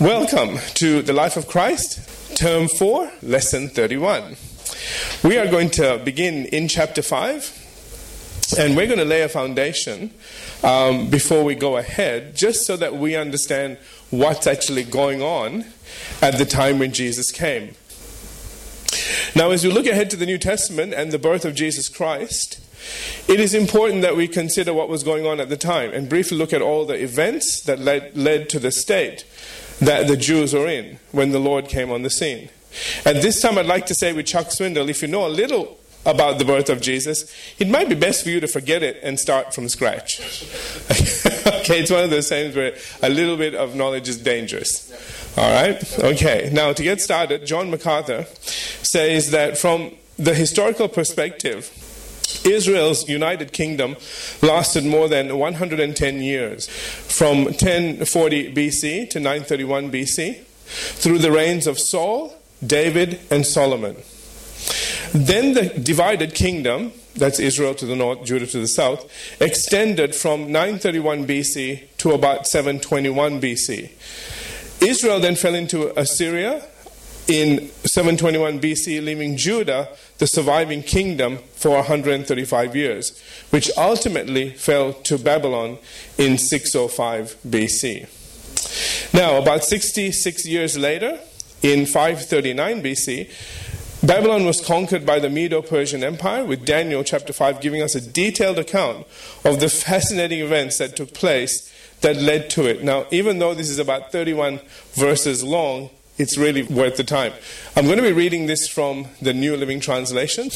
Welcome to the Life of Christ, Term 4, Lesson 31. We are going to begin in chapter 5, and we're going to lay a foundation um, before we go ahead, just so that we understand what's actually going on at the time when Jesus came. Now, as we look ahead to the New Testament and the birth of Jesus Christ, it is important that we consider what was going on at the time and briefly look at all the events that led, led to the state that the Jews were in when the Lord came on the scene. And this time, I'd like to say with Chuck Swindoll, if you know a little about the birth of Jesus, it might be best for you to forget it and start from scratch. okay, it's one of those things where a little bit of knowledge is dangerous. All right? Okay, now to get started, John MacArthur says that from the historical perspective, Israel's united kingdom lasted more than 110 years, from 1040 BC to 931 BC, through the reigns of Saul, David, and Solomon. Then the divided kingdom, that's Israel to the north, Judah to the south, extended from 931 BC to about 721 BC. Israel then fell into Assyria in 721 BC, leaving Judah the surviving kingdom for 135 years, which ultimately fell to Babylon in 605 BC. Now, about 66 years later, in 539 BC, Babylon was conquered by the Medo Persian Empire, with Daniel chapter 5 giving us a detailed account of the fascinating events that took place that led to it. Now, even though this is about 31 verses long, it's really worth the time. I'm going to be reading this from the New Living Translation.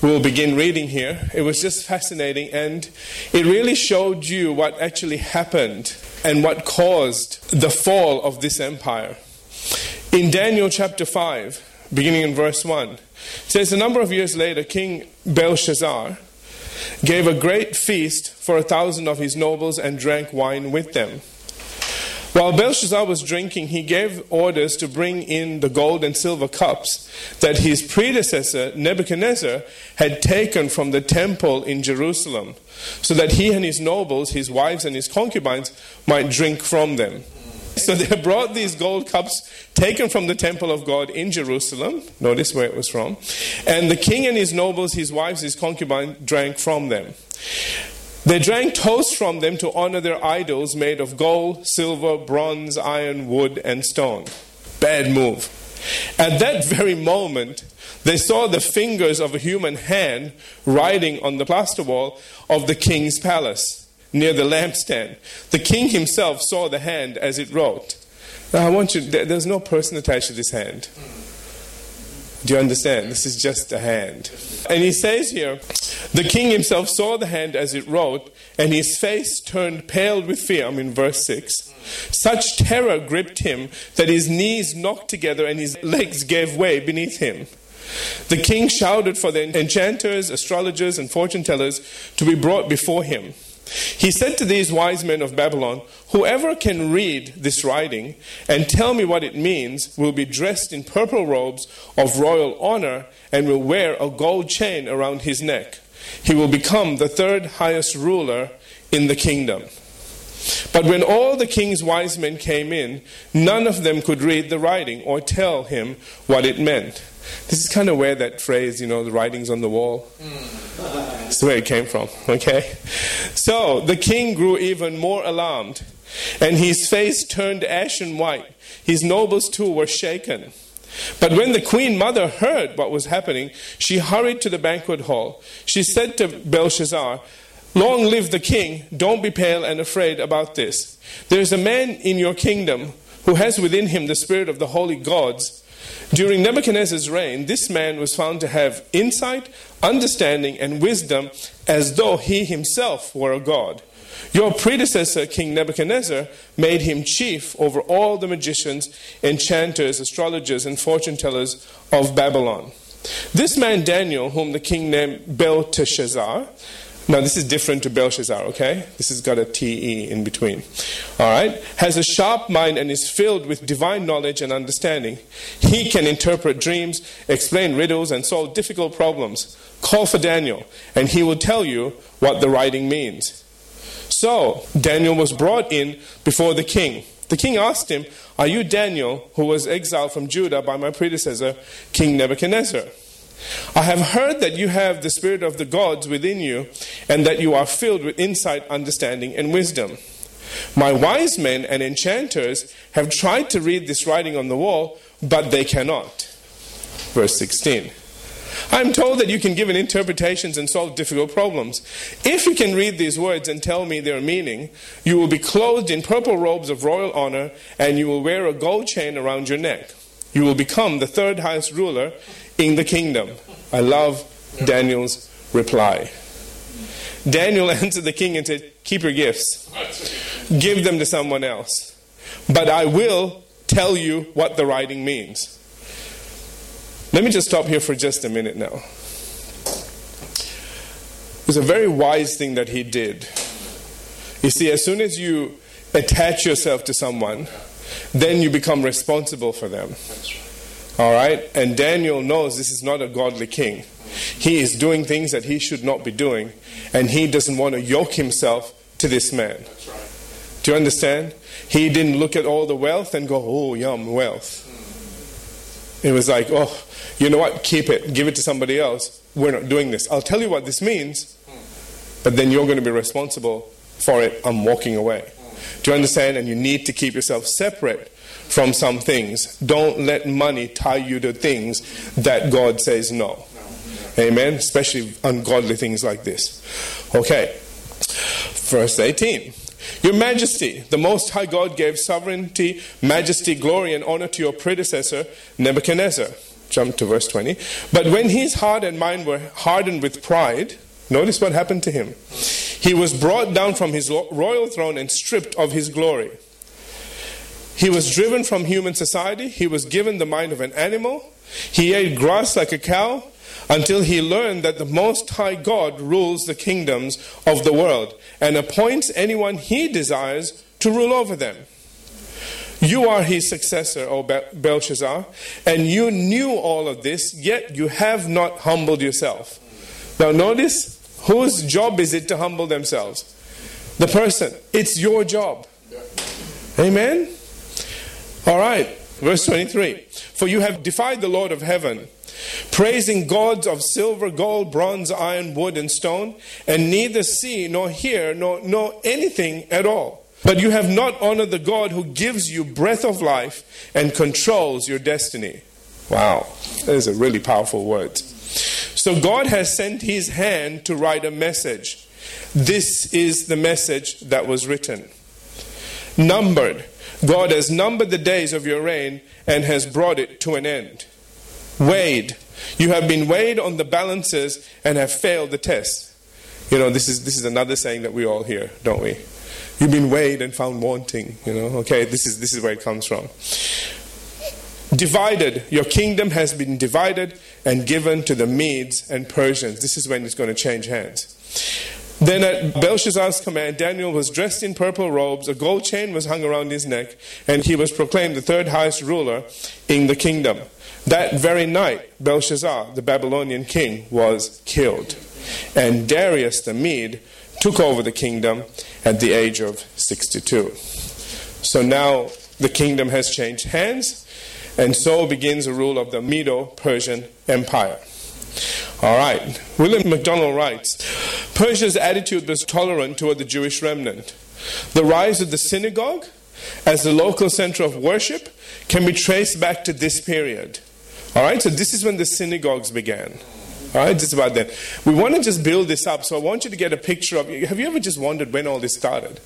We'll begin reading here. It was just fascinating, and it really showed you what actually happened and what caused the fall of this empire. In Daniel chapter 5, beginning in verse 1, it says, A number of years later, King Belshazzar gave a great feast for a thousand of his nobles and drank wine with them. While Belshazzar was drinking, he gave orders to bring in the gold and silver cups that his predecessor, Nebuchadnezzar, had taken from the temple in Jerusalem, so that he and his nobles, his wives, and his concubines might drink from them. So they brought these gold cups taken from the temple of God in Jerusalem. Notice where it was from. And the king and his nobles, his wives, his concubines drank from them. They drank toast from them to honor their idols made of gold, silver, bronze, iron, wood, and stone. Bad move. At that very moment, they saw the fingers of a human hand writing on the plaster wall of the king's palace near the lampstand. The king himself saw the hand as it wrote. Now, I want you, there's no person attached to this hand. Do you understand? This is just a hand. And he says here, the king himself saw the hand as it wrote, and his face turned pale with fear. I'm in verse 6. Such terror gripped him that his knees knocked together and his legs gave way beneath him. The king shouted for the enchanters, astrologers, and fortune tellers to be brought before him. He said to these wise men of Babylon, Whoever can read this writing and tell me what it means will be dressed in purple robes of royal honor and will wear a gold chain around his neck. He will become the third highest ruler in the kingdom. But when all the king's wise men came in, none of them could read the writing or tell him what it meant. This is kind of where that phrase, you know, the writings on the wall, hmm. is where it came from, okay? So the king grew even more alarmed, and his face turned ashen white. His nobles too were shaken. But when the queen mother heard what was happening, she hurried to the banquet hall. She said to Belshazzar, Long live the king, don't be pale and afraid about this. There is a man in your kingdom who has within him the spirit of the holy gods during Nebuchadnezzar's reign, this man was found to have insight, understanding, and wisdom as though he himself were a god. Your predecessor, King Nebuchadnezzar, made him chief over all the magicians, enchanters, astrologers, and fortune tellers of Babylon. This man Daniel, whom the king named Belteshazzar, now, this is different to Belshazzar, okay? This has got a TE in between. All right? Has a sharp mind and is filled with divine knowledge and understanding. He can interpret dreams, explain riddles, and solve difficult problems. Call for Daniel, and he will tell you what the writing means. So, Daniel was brought in before the king. The king asked him, Are you Daniel, who was exiled from Judah by my predecessor, King Nebuchadnezzar? I have heard that you have the spirit of the gods within you, and that you are filled with insight, understanding, and wisdom. My wise men and enchanters have tried to read this writing on the wall, but they cannot. Verse 16. I'm told that you can give interpretations and solve difficult problems. If you can read these words and tell me their meaning, you will be clothed in purple robes of royal honor, and you will wear a gold chain around your neck. You will become the third highest ruler in the kingdom. I love Daniel's reply. Daniel answered the king and said, Keep your gifts, give them to someone else. But I will tell you what the writing means. Let me just stop here for just a minute now. It was a very wise thing that he did. You see, as soon as you attach yourself to someone, then you become responsible for them. All right? And Daniel knows this is not a godly king. He is doing things that he should not be doing, and he doesn't want to yoke himself to this man. Do you understand? He didn't look at all the wealth and go, oh, yum, wealth. It was like, oh, you know what? Keep it. Give it to somebody else. We're not doing this. I'll tell you what this means, but then you're going to be responsible for it. I'm walking away. Do you understand? And you need to keep yourself separate from some things. Don't let money tie you to things that God says no. Amen? Especially ungodly things like this. Okay. Verse 18. Your Majesty, the Most High God gave sovereignty, majesty, glory, and honor to your predecessor, Nebuchadnezzar. Jump to verse 20. But when his heart and mind were hardened with pride, notice what happened to him. He was brought down from his royal throne and stripped of his glory. He was driven from human society. He was given the mind of an animal. He ate grass like a cow until he learned that the Most High God rules the kingdoms of the world and appoints anyone he desires to rule over them. You are his successor, O Belshazzar, and you knew all of this, yet you have not humbled yourself. Now, notice whose job is it to humble themselves? The person. It's your job. Amen? All right, verse 23. For you have defied the Lord of heaven, praising gods of silver, gold, bronze, iron, wood, and stone, and neither see nor hear nor know anything at all. But you have not honored the God who gives you breath of life and controls your destiny. Wow, that is a really powerful word. So God has sent his hand to write a message. This is the message that was written. Numbered. God has numbered the days of your reign and has brought it to an end. Weighed. You have been weighed on the balances and have failed the test. You know, this is, this is another saying that we all hear, don't we? You've been weighed and found wanting. You know, okay, this is this is where it comes from. Divided, your kingdom has been divided and given to the Medes and Persians. This is when it's going to change hands. Then at Belshazzar's command, Daniel was dressed in purple robes, a gold chain was hung around his neck, and he was proclaimed the third highest ruler in the kingdom. That very night, Belshazzar, the Babylonian king, was killed. And Darius the Mede took over the kingdom at the age of 62. So now the kingdom has changed hands, and so begins the rule of the Medo Persian Empire. All right. William MacDonald writes Persia's attitude was tolerant toward the Jewish remnant. The rise of the synagogue as the local center of worship can be traced back to this period. All right, so this is when the synagogues began. All right, just about then. We want to just build this up, so I want you to get a picture of. Have you ever just wondered when all this started?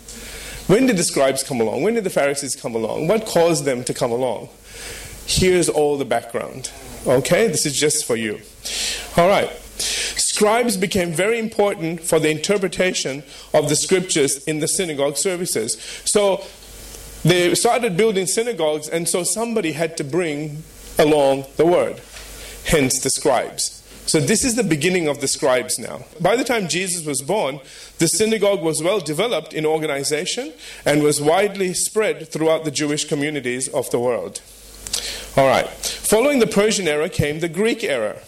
When did the scribes come along? When did the Pharisees come along? What caused them to come along? Here's all the background. Okay, this is just for you. All right. Scribes became very important for the interpretation of the scriptures in the synagogue services. So they started building synagogues, and so somebody had to bring along the word, hence the scribes. So, this is the beginning of the scribes now. By the time Jesus was born, the synagogue was well developed in organization and was widely spread throughout the Jewish communities of the world. All right. Following the Persian era came the Greek era.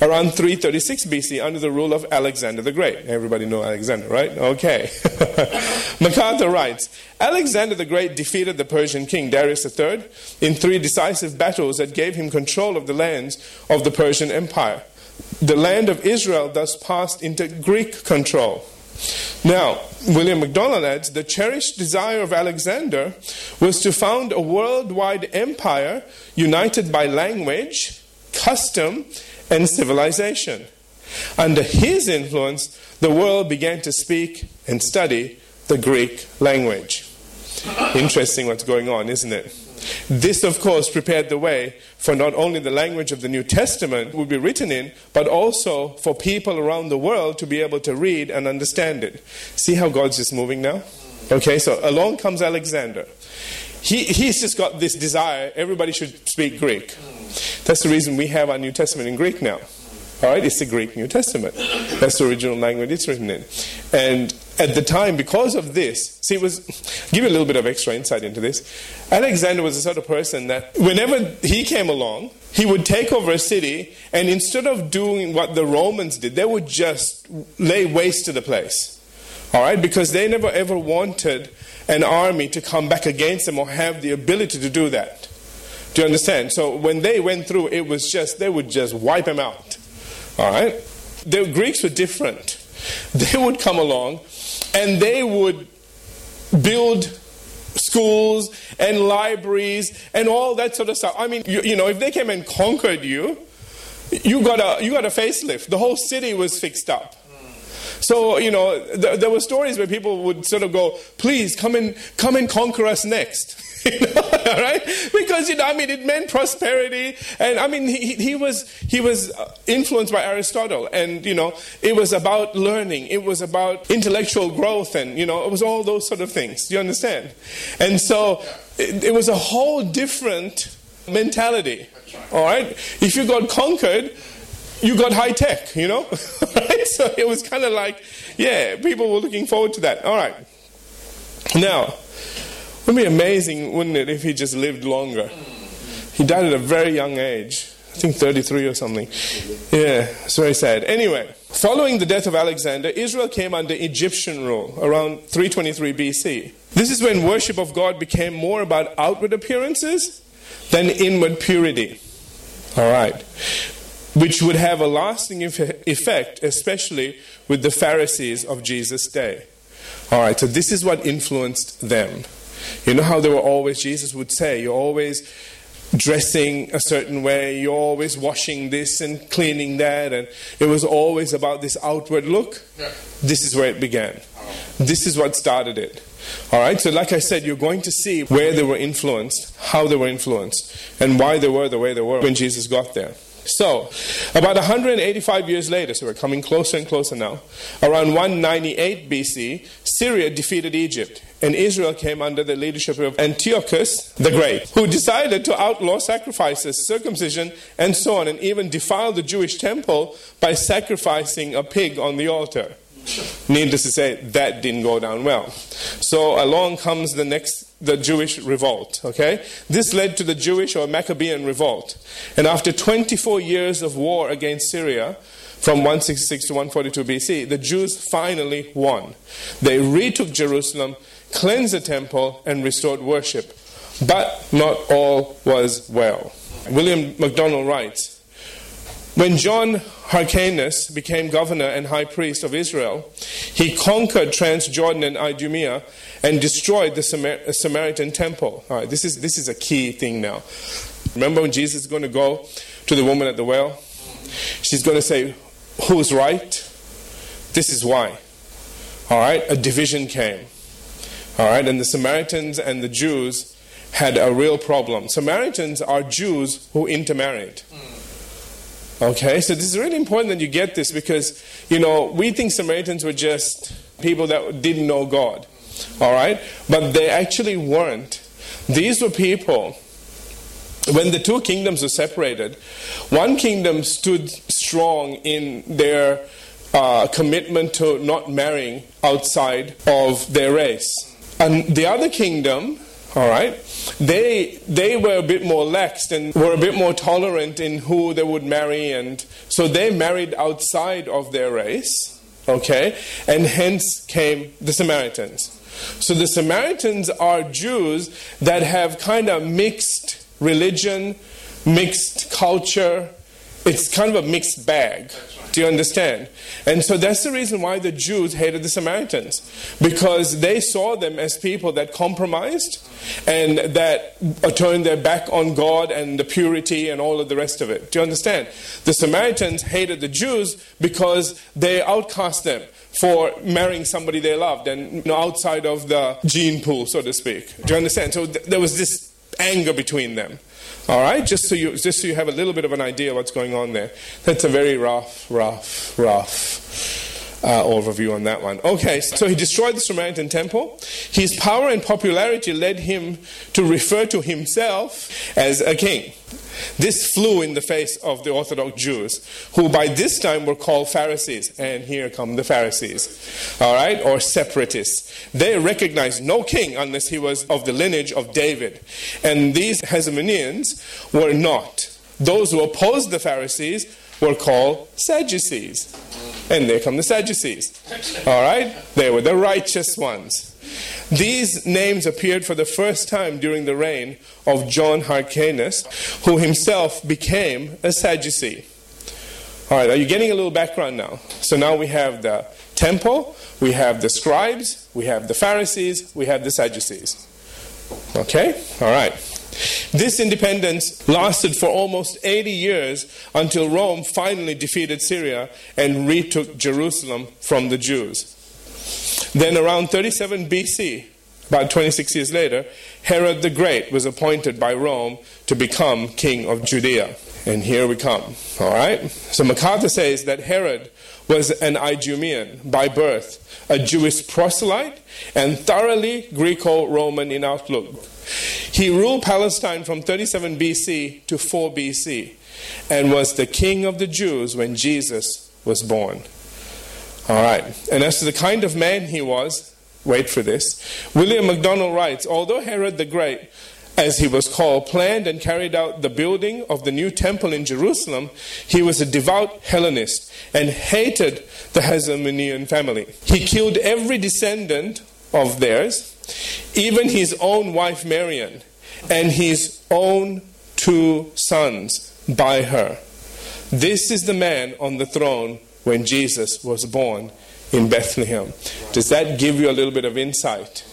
around 336 BC under the rule of Alexander the Great. Everybody know Alexander, right? Okay. MacArthur writes Alexander the Great defeated the Persian king Darius III in three decisive battles that gave him control of the lands of the Persian Empire. The land of Israel thus passed into Greek control. Now, William MacDonald adds the cherished desire of Alexander was to found a worldwide empire united by language, custom, and civilization. Under his influence, the world began to speak and study the Greek language. Interesting what's going on, isn't it? This, of course, prepared the way for not only the language of the New Testament would be written in, but also for people around the world to be able to read and understand it. See how God's just moving now? Okay, so along comes Alexander. He, he's just got this desire everybody should speak Greek. That's the reason we have our New Testament in Greek now. All right, it's the Greek New Testament. That's the original language it's written in. And at the time, because of this, see, it was give you a little bit of extra insight into this. Alexander was the sort of person that whenever he came along, he would take over a city, and instead of doing what the Romans did, they would just lay waste to the place. All right, because they never ever wanted an army to come back against them or have the ability to do that. Do you understand? So when they went through, it was just they would just wipe them out. All right, the Greeks were different. They would come along and they would build schools and libraries and all that sort of stuff. I mean, you, you, know, if they came and conquered you, you got a you got a facelift. The whole city was fixed up. So you know, th- there were stories where people would sort of go, "Please come and come and conquer us next." you know, right? Because you know, I mean, it meant prosperity, and I mean, he, he was he was uh, influenced by Aristotle, and you know, it was about learning, it was about intellectual growth, and you know, it was all those sort of things. Do you understand? And so, it, it was a whole different mentality. All right, if you got conquered, you got high tech, you know? right? So it was kind of like, yeah, people were looking forward to that. All right. Now, it be amazing, wouldn't it, if he just lived longer? He died at a very young age. I think 33 or something. Yeah, it's very sad. Anyway, following the death of Alexander, Israel came under Egyptian rule around 323 BC. This is when worship of God became more about outward appearances than inward purity. All right. Which would have a lasting effect, especially with the Pharisees of Jesus' day. All right, so this is what influenced them. You know how they were always, Jesus would say, you're always dressing a certain way, you're always washing this and cleaning that, and it was always about this outward look. Yeah. This is where it began. This is what started it. All right, so like I said, you're going to see where they were influenced, how they were influenced, and why they were the way they were when Jesus got there. So, about 185 years later, so we're coming closer and closer now, around 198 BC, Syria defeated Egypt, and Israel came under the leadership of Antiochus the Great, who decided to outlaw sacrifices, circumcision, and so on, and even defile the Jewish temple by sacrificing a pig on the altar. Needless to say, that didn't go down well. So along comes the next, the Jewish revolt. Okay, this led to the Jewish or Maccabean revolt, and after 24 years of war against Syria, from 166 to 142 BC, the Jews finally won. They retook Jerusalem, cleansed the temple, and restored worship. But not all was well. William MacDonald writes When John Hyrcanus became governor and high priest of Israel, he conquered Transjordan and Idumea and destroyed the Samar- Samaritan temple. All right, this is, this is a key thing now. Remember when Jesus is going to go to the woman at the well? She's going to say, Who's right? This is why. All right, a division came. All right, and the Samaritans and the Jews had a real problem. Samaritans are Jews who intermarried. Okay, so this is really important that you get this because, you know, we think Samaritans were just people that didn't know God. All right, but they actually weren't. These were people. When the two kingdoms were separated, one kingdom stood strong in their uh, commitment to not marrying outside of their race. And the other kingdom all right, they, they were a bit more lax and were a bit more tolerant in who they would marry. And so they married outside of their race, okay, and hence came the Samaritans. So the Samaritans are Jews that have kind of mixed religion, mixed culture. It's kind of a mixed bag. Do you understand? And so that's the reason why the Jews hated the Samaritans. Because they saw them as people that compromised and that uh, turned their back on God and the purity and all of the rest of it. Do you understand? The Samaritans hated the Jews because they outcast them for marrying somebody they loved and you know, outside of the gene pool, so to speak. Do you understand? So th- there was this anger between them. All right, just so you just so you have a little bit of an idea what's going on there. That's a very rough, rough, rough uh, overview on that one. Okay, so he destroyed the Samaritan temple. His power and popularity led him to refer to himself as a king. This flew in the face of the Orthodox Jews, who by this time were called Pharisees. And here come the Pharisees, all right, or separatists. They recognized no king unless he was of the lineage of David. And these Hasmoneans were not. Those who opposed the Pharisees were called Sadducees. And there come the Sadducees. All right? They were the righteous ones. These names appeared for the first time during the reign of John Hyrcanus, who himself became a Sadducee. All right, are you getting a little background now? So now we have the temple, we have the scribes, we have the Pharisees, we have the Sadducees. Okay? All right. This independence lasted for almost 80 years until Rome finally defeated Syria and retook Jerusalem from the Jews. Then, around 37 BC, about 26 years later, Herod the Great was appointed by Rome to become king of Judea. And here we come. All right? So MacArthur says that Herod was an Idumean by birth, a Jewish proselyte, and thoroughly Greco Roman in outlook. He ruled Palestine from 37 BC to 4 BC and was the king of the Jews when Jesus was born. All right. And as to the kind of man he was, wait for this. William MacDonald writes Although Herod the Great, as he was called, planned and carried out the building of the new temple in Jerusalem, he was a devout Hellenist and hated the Hasmonean family. He killed every descendant of theirs, even his own wife Marian, and his own two sons by her. This is the man on the throne when Jesus was born in Bethlehem. Does that give you a little bit of insight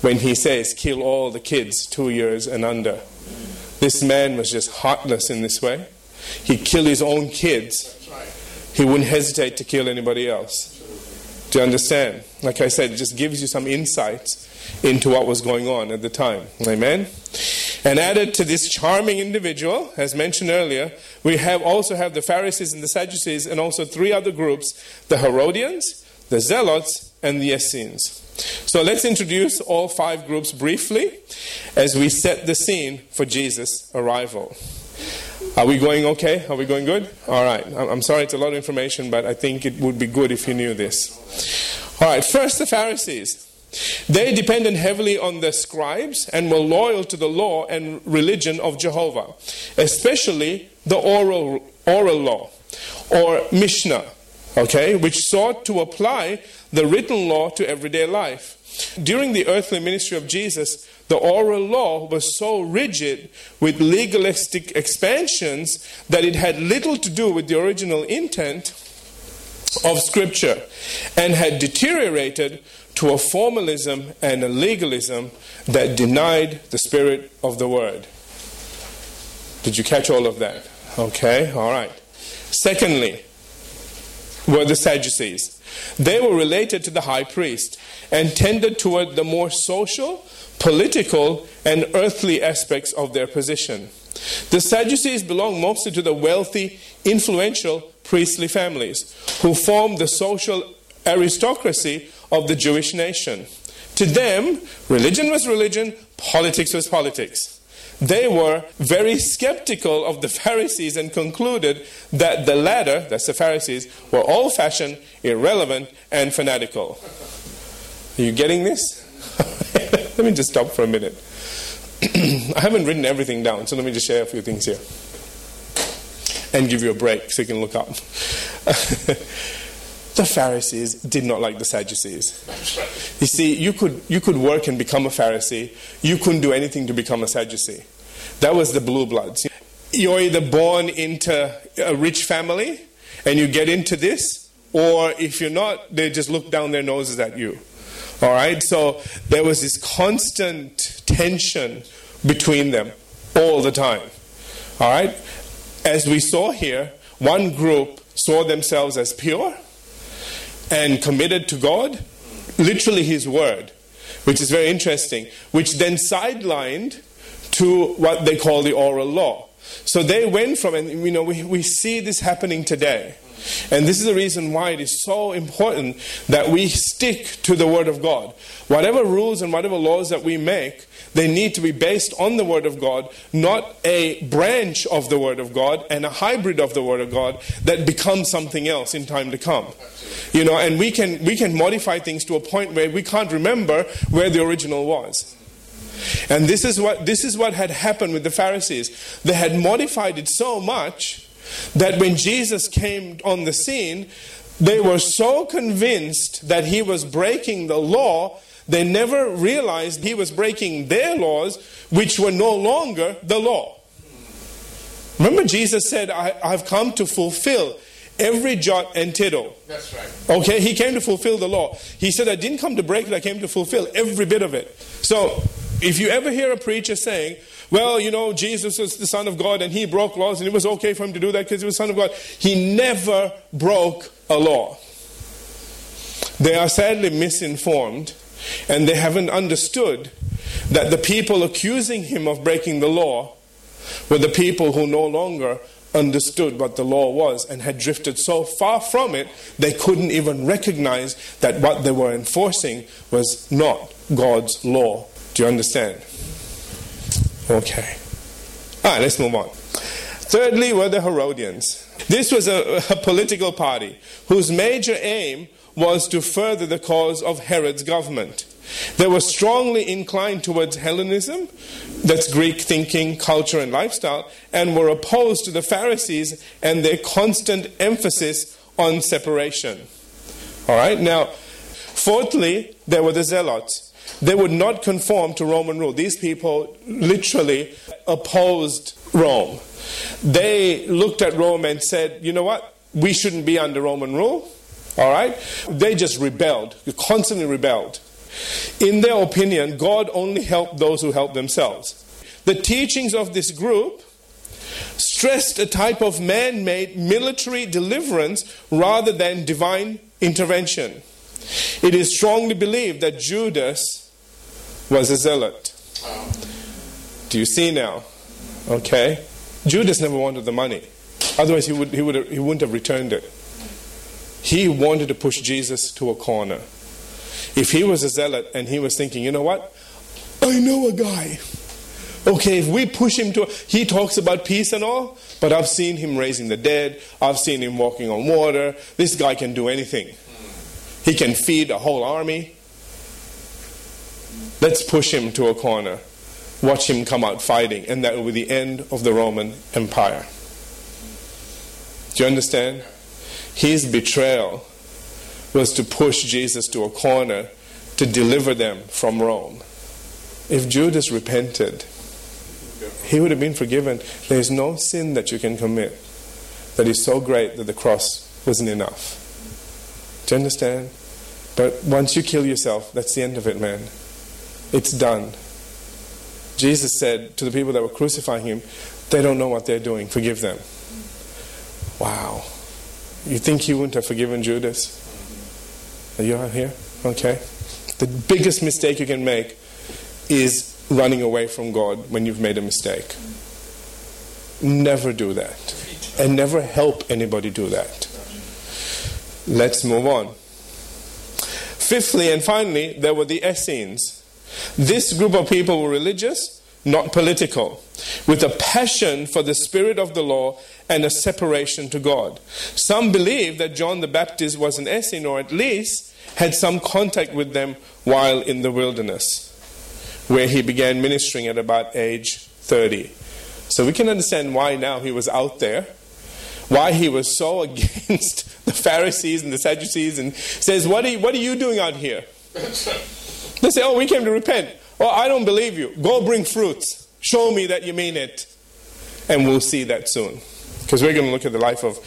when he says, kill all the kids two years and under? This man was just heartless in this way. He killed his own kids. He wouldn't hesitate to kill anybody else. Do you understand? Like I said, it just gives you some insights into what was going on at the time. Amen? And added to this charming individual, as mentioned earlier, we have also have the Pharisees and the Sadducees, and also three other groups: the Herodians, the Zealots, and the Essenes. So let's introduce all five groups briefly as we set the scene for Jesus' arrival. Are we going okay? Are we going good? All right. I'm sorry it's a lot of information, but I think it would be good if you knew this. All right. First, the Pharisees. They depended heavily on the scribes and were loyal to the law and religion of Jehovah, especially the oral, oral law or Mishnah, okay, which sought to apply the written law to everyday life. During the earthly ministry of Jesus, the oral law was so rigid with legalistic expansions that it had little to do with the original intent of Scripture and had deteriorated to a formalism and a legalism that denied the spirit of the word. Did you catch all of that? Okay, all right. Secondly, were the Sadducees. They were related to the high priest and tended toward the more social, political, and earthly aspects of their position. The Sadducees belonged mostly to the wealthy, influential priestly families who formed the social aristocracy of the Jewish nation. To them, religion was religion, politics was politics. They were very skeptical of the Pharisees and concluded that the latter, that's the Pharisees, were old fashioned, irrelevant, and fanatical. Are you getting this? Let me just stop for a minute. I haven't written everything down, so let me just share a few things here and give you a break so you can look up. the Pharisees did not like the Sadducees. You see, you could, you could work and become a Pharisee, you couldn't do anything to become a Sadducee. That was the blue bloods. You're either born into a rich family and you get into this, or if you're not, they just look down their noses at you. All right? So there was this constant tension between them all the time. All right? As we saw here, one group saw themselves as pure and committed to God, literally His Word, which is very interesting, which then sidelined to what they call the oral law. So they went from, and you know, we, we see this happening today. And this is the reason why it is so important that we stick to the Word of God. Whatever rules and whatever laws that we make, they need to be based on the Word of God, not a branch of the Word of God and a hybrid of the Word of God that becomes something else in time to come. You know, and we can we can modify things to a point where we can't remember where the original was. And this is what this is what had happened with the Pharisees. They had modified it so much that when Jesus came on the scene, they were so convinced that he was breaking the law, they never realized he was breaking their laws, which were no longer the law. Remember, Jesus said, I, have come to fulfill every jot and tittle. That's right. Okay, he came to fulfill the law. He said, I didn't come to break it, I came to fulfill every bit of it. So, if you ever hear a preacher saying, well, you know, Jesus was the Son of God and he broke laws and it was okay for him to do that because he was Son of God. He never broke a law. They are sadly misinformed and they haven't understood that the people accusing him of breaking the law were the people who no longer understood what the law was and had drifted so far from it they couldn't even recognize that what they were enforcing was not God's law. Do you understand? Okay. All right, let's move on. Thirdly, were the Herodians. This was a, a, political party whose major aim was to further the cause of Herod's government. They were strongly inclined towards Hellenism, that's Greek thinking, culture, and lifestyle, and were opposed to the Pharisees and their constant emphasis on separation. All right, now, fourthly, there were the Zealots. They would not conform to Roman rule. These people literally opposed Rome. They looked at Rome and said, you know what? We shouldn't be under Roman rule. All right? They just rebelled, constantly rebelled. In their opinion, God only helped those who help themselves. The teachings of this group stressed a type of man made military deliverance rather than divine intervention. It is strongly believed that Judas was a zealot. Do you see now? Okay. Judas never wanted the money. Otherwise, he, would, he, would, he wouldn't have returned it. He wanted to push Jesus to a corner. If he was a zealot and he was thinking, you know what? I know a guy. Okay, if we push him to, he talks about peace and all, but I've seen him raising the dead. I've seen him walking on water. This guy can do anything. He can feed a whole army. Let's push him to a corner. Watch him come out fighting, and that will be the end of the Roman Empire. Do you understand? His betrayal was to push Jesus to a corner to deliver them from Rome. If Judas repented, he would have been forgiven. There is no sin that you can commit that is so great that the cross wasn't enough. Do you understand? But once you kill yourself, that's the end of it, man. It's done. Jesus said to the people that were crucifying him, They don't know what they're doing. Forgive them. Wow. You think he wouldn't have forgiven Judas? Are you out here? Okay. The biggest mistake you can make is running away from God when you've made a mistake. Never do that. And never help anybody do that. Let's move on. Fifthly and finally, there were the Essenes. This group of people were religious, not political, with a passion for the spirit of the law and a separation to God. Some believe that John the Baptist was an Essene, or at least had some contact with them while in the wilderness. where he began ministering at about age 30. So we can understand why now he was out there, why he was so against the Pharisees and the Sadducees, and says, What are you, what are you doing out here? They say, Oh, we came to repent. Oh, I don't believe you. Go bring fruits. Show me that you mean it. And we'll see that soon. Because we're going to look at the life of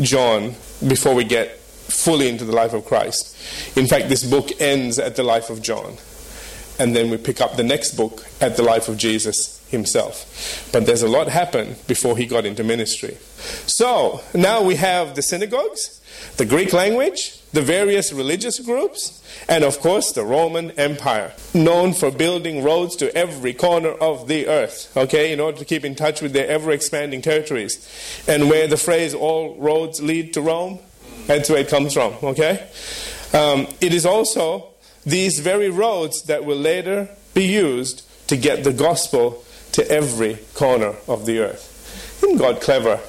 John before we get fully into the life of Christ. In fact, this book ends at the life of John. And then we pick up the next book at the life of Jesus himself. But there's a lot happened before he got into ministry. So now we have the synagogues, the Greek language, the various religious groups, and of course the Roman Empire, known for building roads to every corner of the earth, okay, in order to keep in touch with their ever expanding territories. And where the phrase all roads lead to Rome, that's where it comes from, okay? Um, it is also these very roads that will later be used to get the gospel to every corner of the earth. Isn't God clever?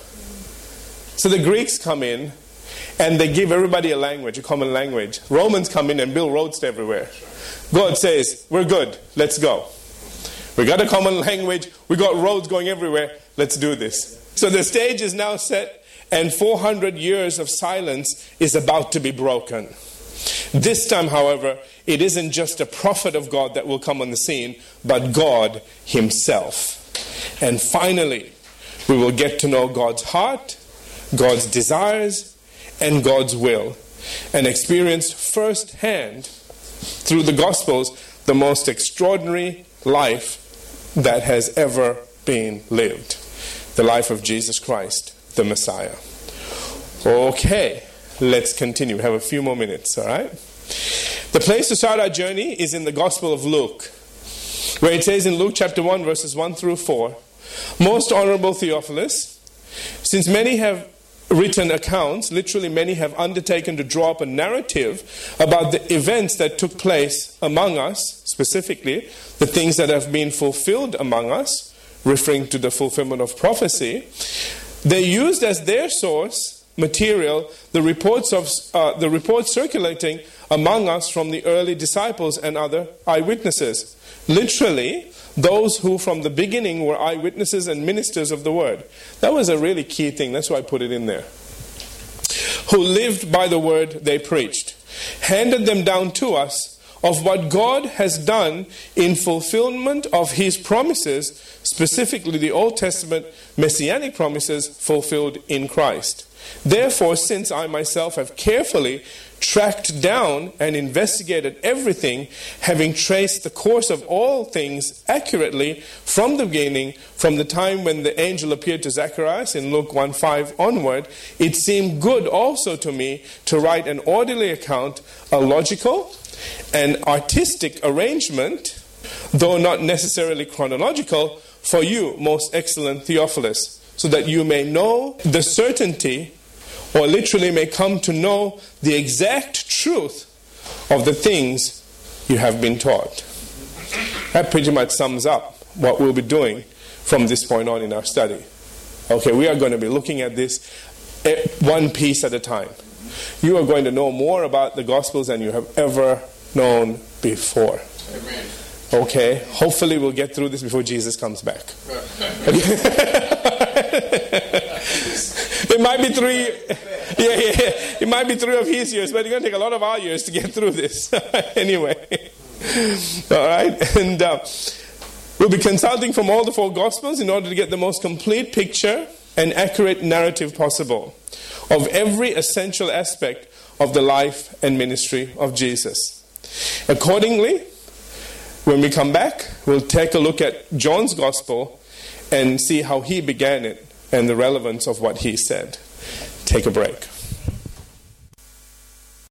So the Greeks come in and they give everybody a language, a common language. Romans come in and build roads to everywhere. God says, We're good, let's go. We got a common language, we got roads going everywhere, let's do this. So the stage is now set, and 400 years of silence is about to be broken. This time, however, it isn't just a prophet of God that will come on the scene, but God Himself. And finally, we will get to know God's heart, God's desires, and God's will, and experience firsthand through the Gospels the most extraordinary life that has ever been lived the life of Jesus Christ, the Messiah. Okay, let's continue. We have a few more minutes, all right? The place to start our journey is in the Gospel of Luke, where it says in Luke chapter 1, verses 1 through 4 Most honorable Theophilus, since many have written accounts, literally, many have undertaken to draw up a narrative about the events that took place among us, specifically, the things that have been fulfilled among us, referring to the fulfillment of prophecy. They used as their source material the reports of uh, the reports circulating among us from the early disciples and other eyewitnesses. Literally, those who from the beginning were eyewitnesses and ministers of the word. That was a really key thing. That's why I put it in there. Who lived by the word they preached, handed them down to us of what God has done in fulfillment of his promises, specifically the Old Testament messianic promises fulfilled in Christ. Therefore, since I myself have carefully tracked down and investigated everything, having traced the course of all things accurately from the beginning, from the time when the angel appeared to Zacharias in Luke 1 5 onward, it seemed good also to me to write an orderly account, a logical and artistic arrangement, though not necessarily chronological, for you, most excellent Theophilus, so that you may know the certainty or literally may come to know the exact truth of the things you have been taught. That pretty much sums up what we'll be doing from this point on in our study. Okay, we are going to be looking at this eh, one piece at a time. You are going to know more about the Gospels than you have ever known before. Amen. Okay, hopefully we'll get through this before Jesus comes back. it might be three, yeah, yeah, yeah, it might be three of his years, but it's going to take a lot of our years to get through this. anyway, all right, and uh, we'll be consulting from all the four Gospels in order to get the most complete picture and accurate narrative possible of every essential aspect of the life and ministry of Jesus. Accordingly, when we come back, we'll take a look at John's gospel and see how he began it and the relevance of what he said. Take a break.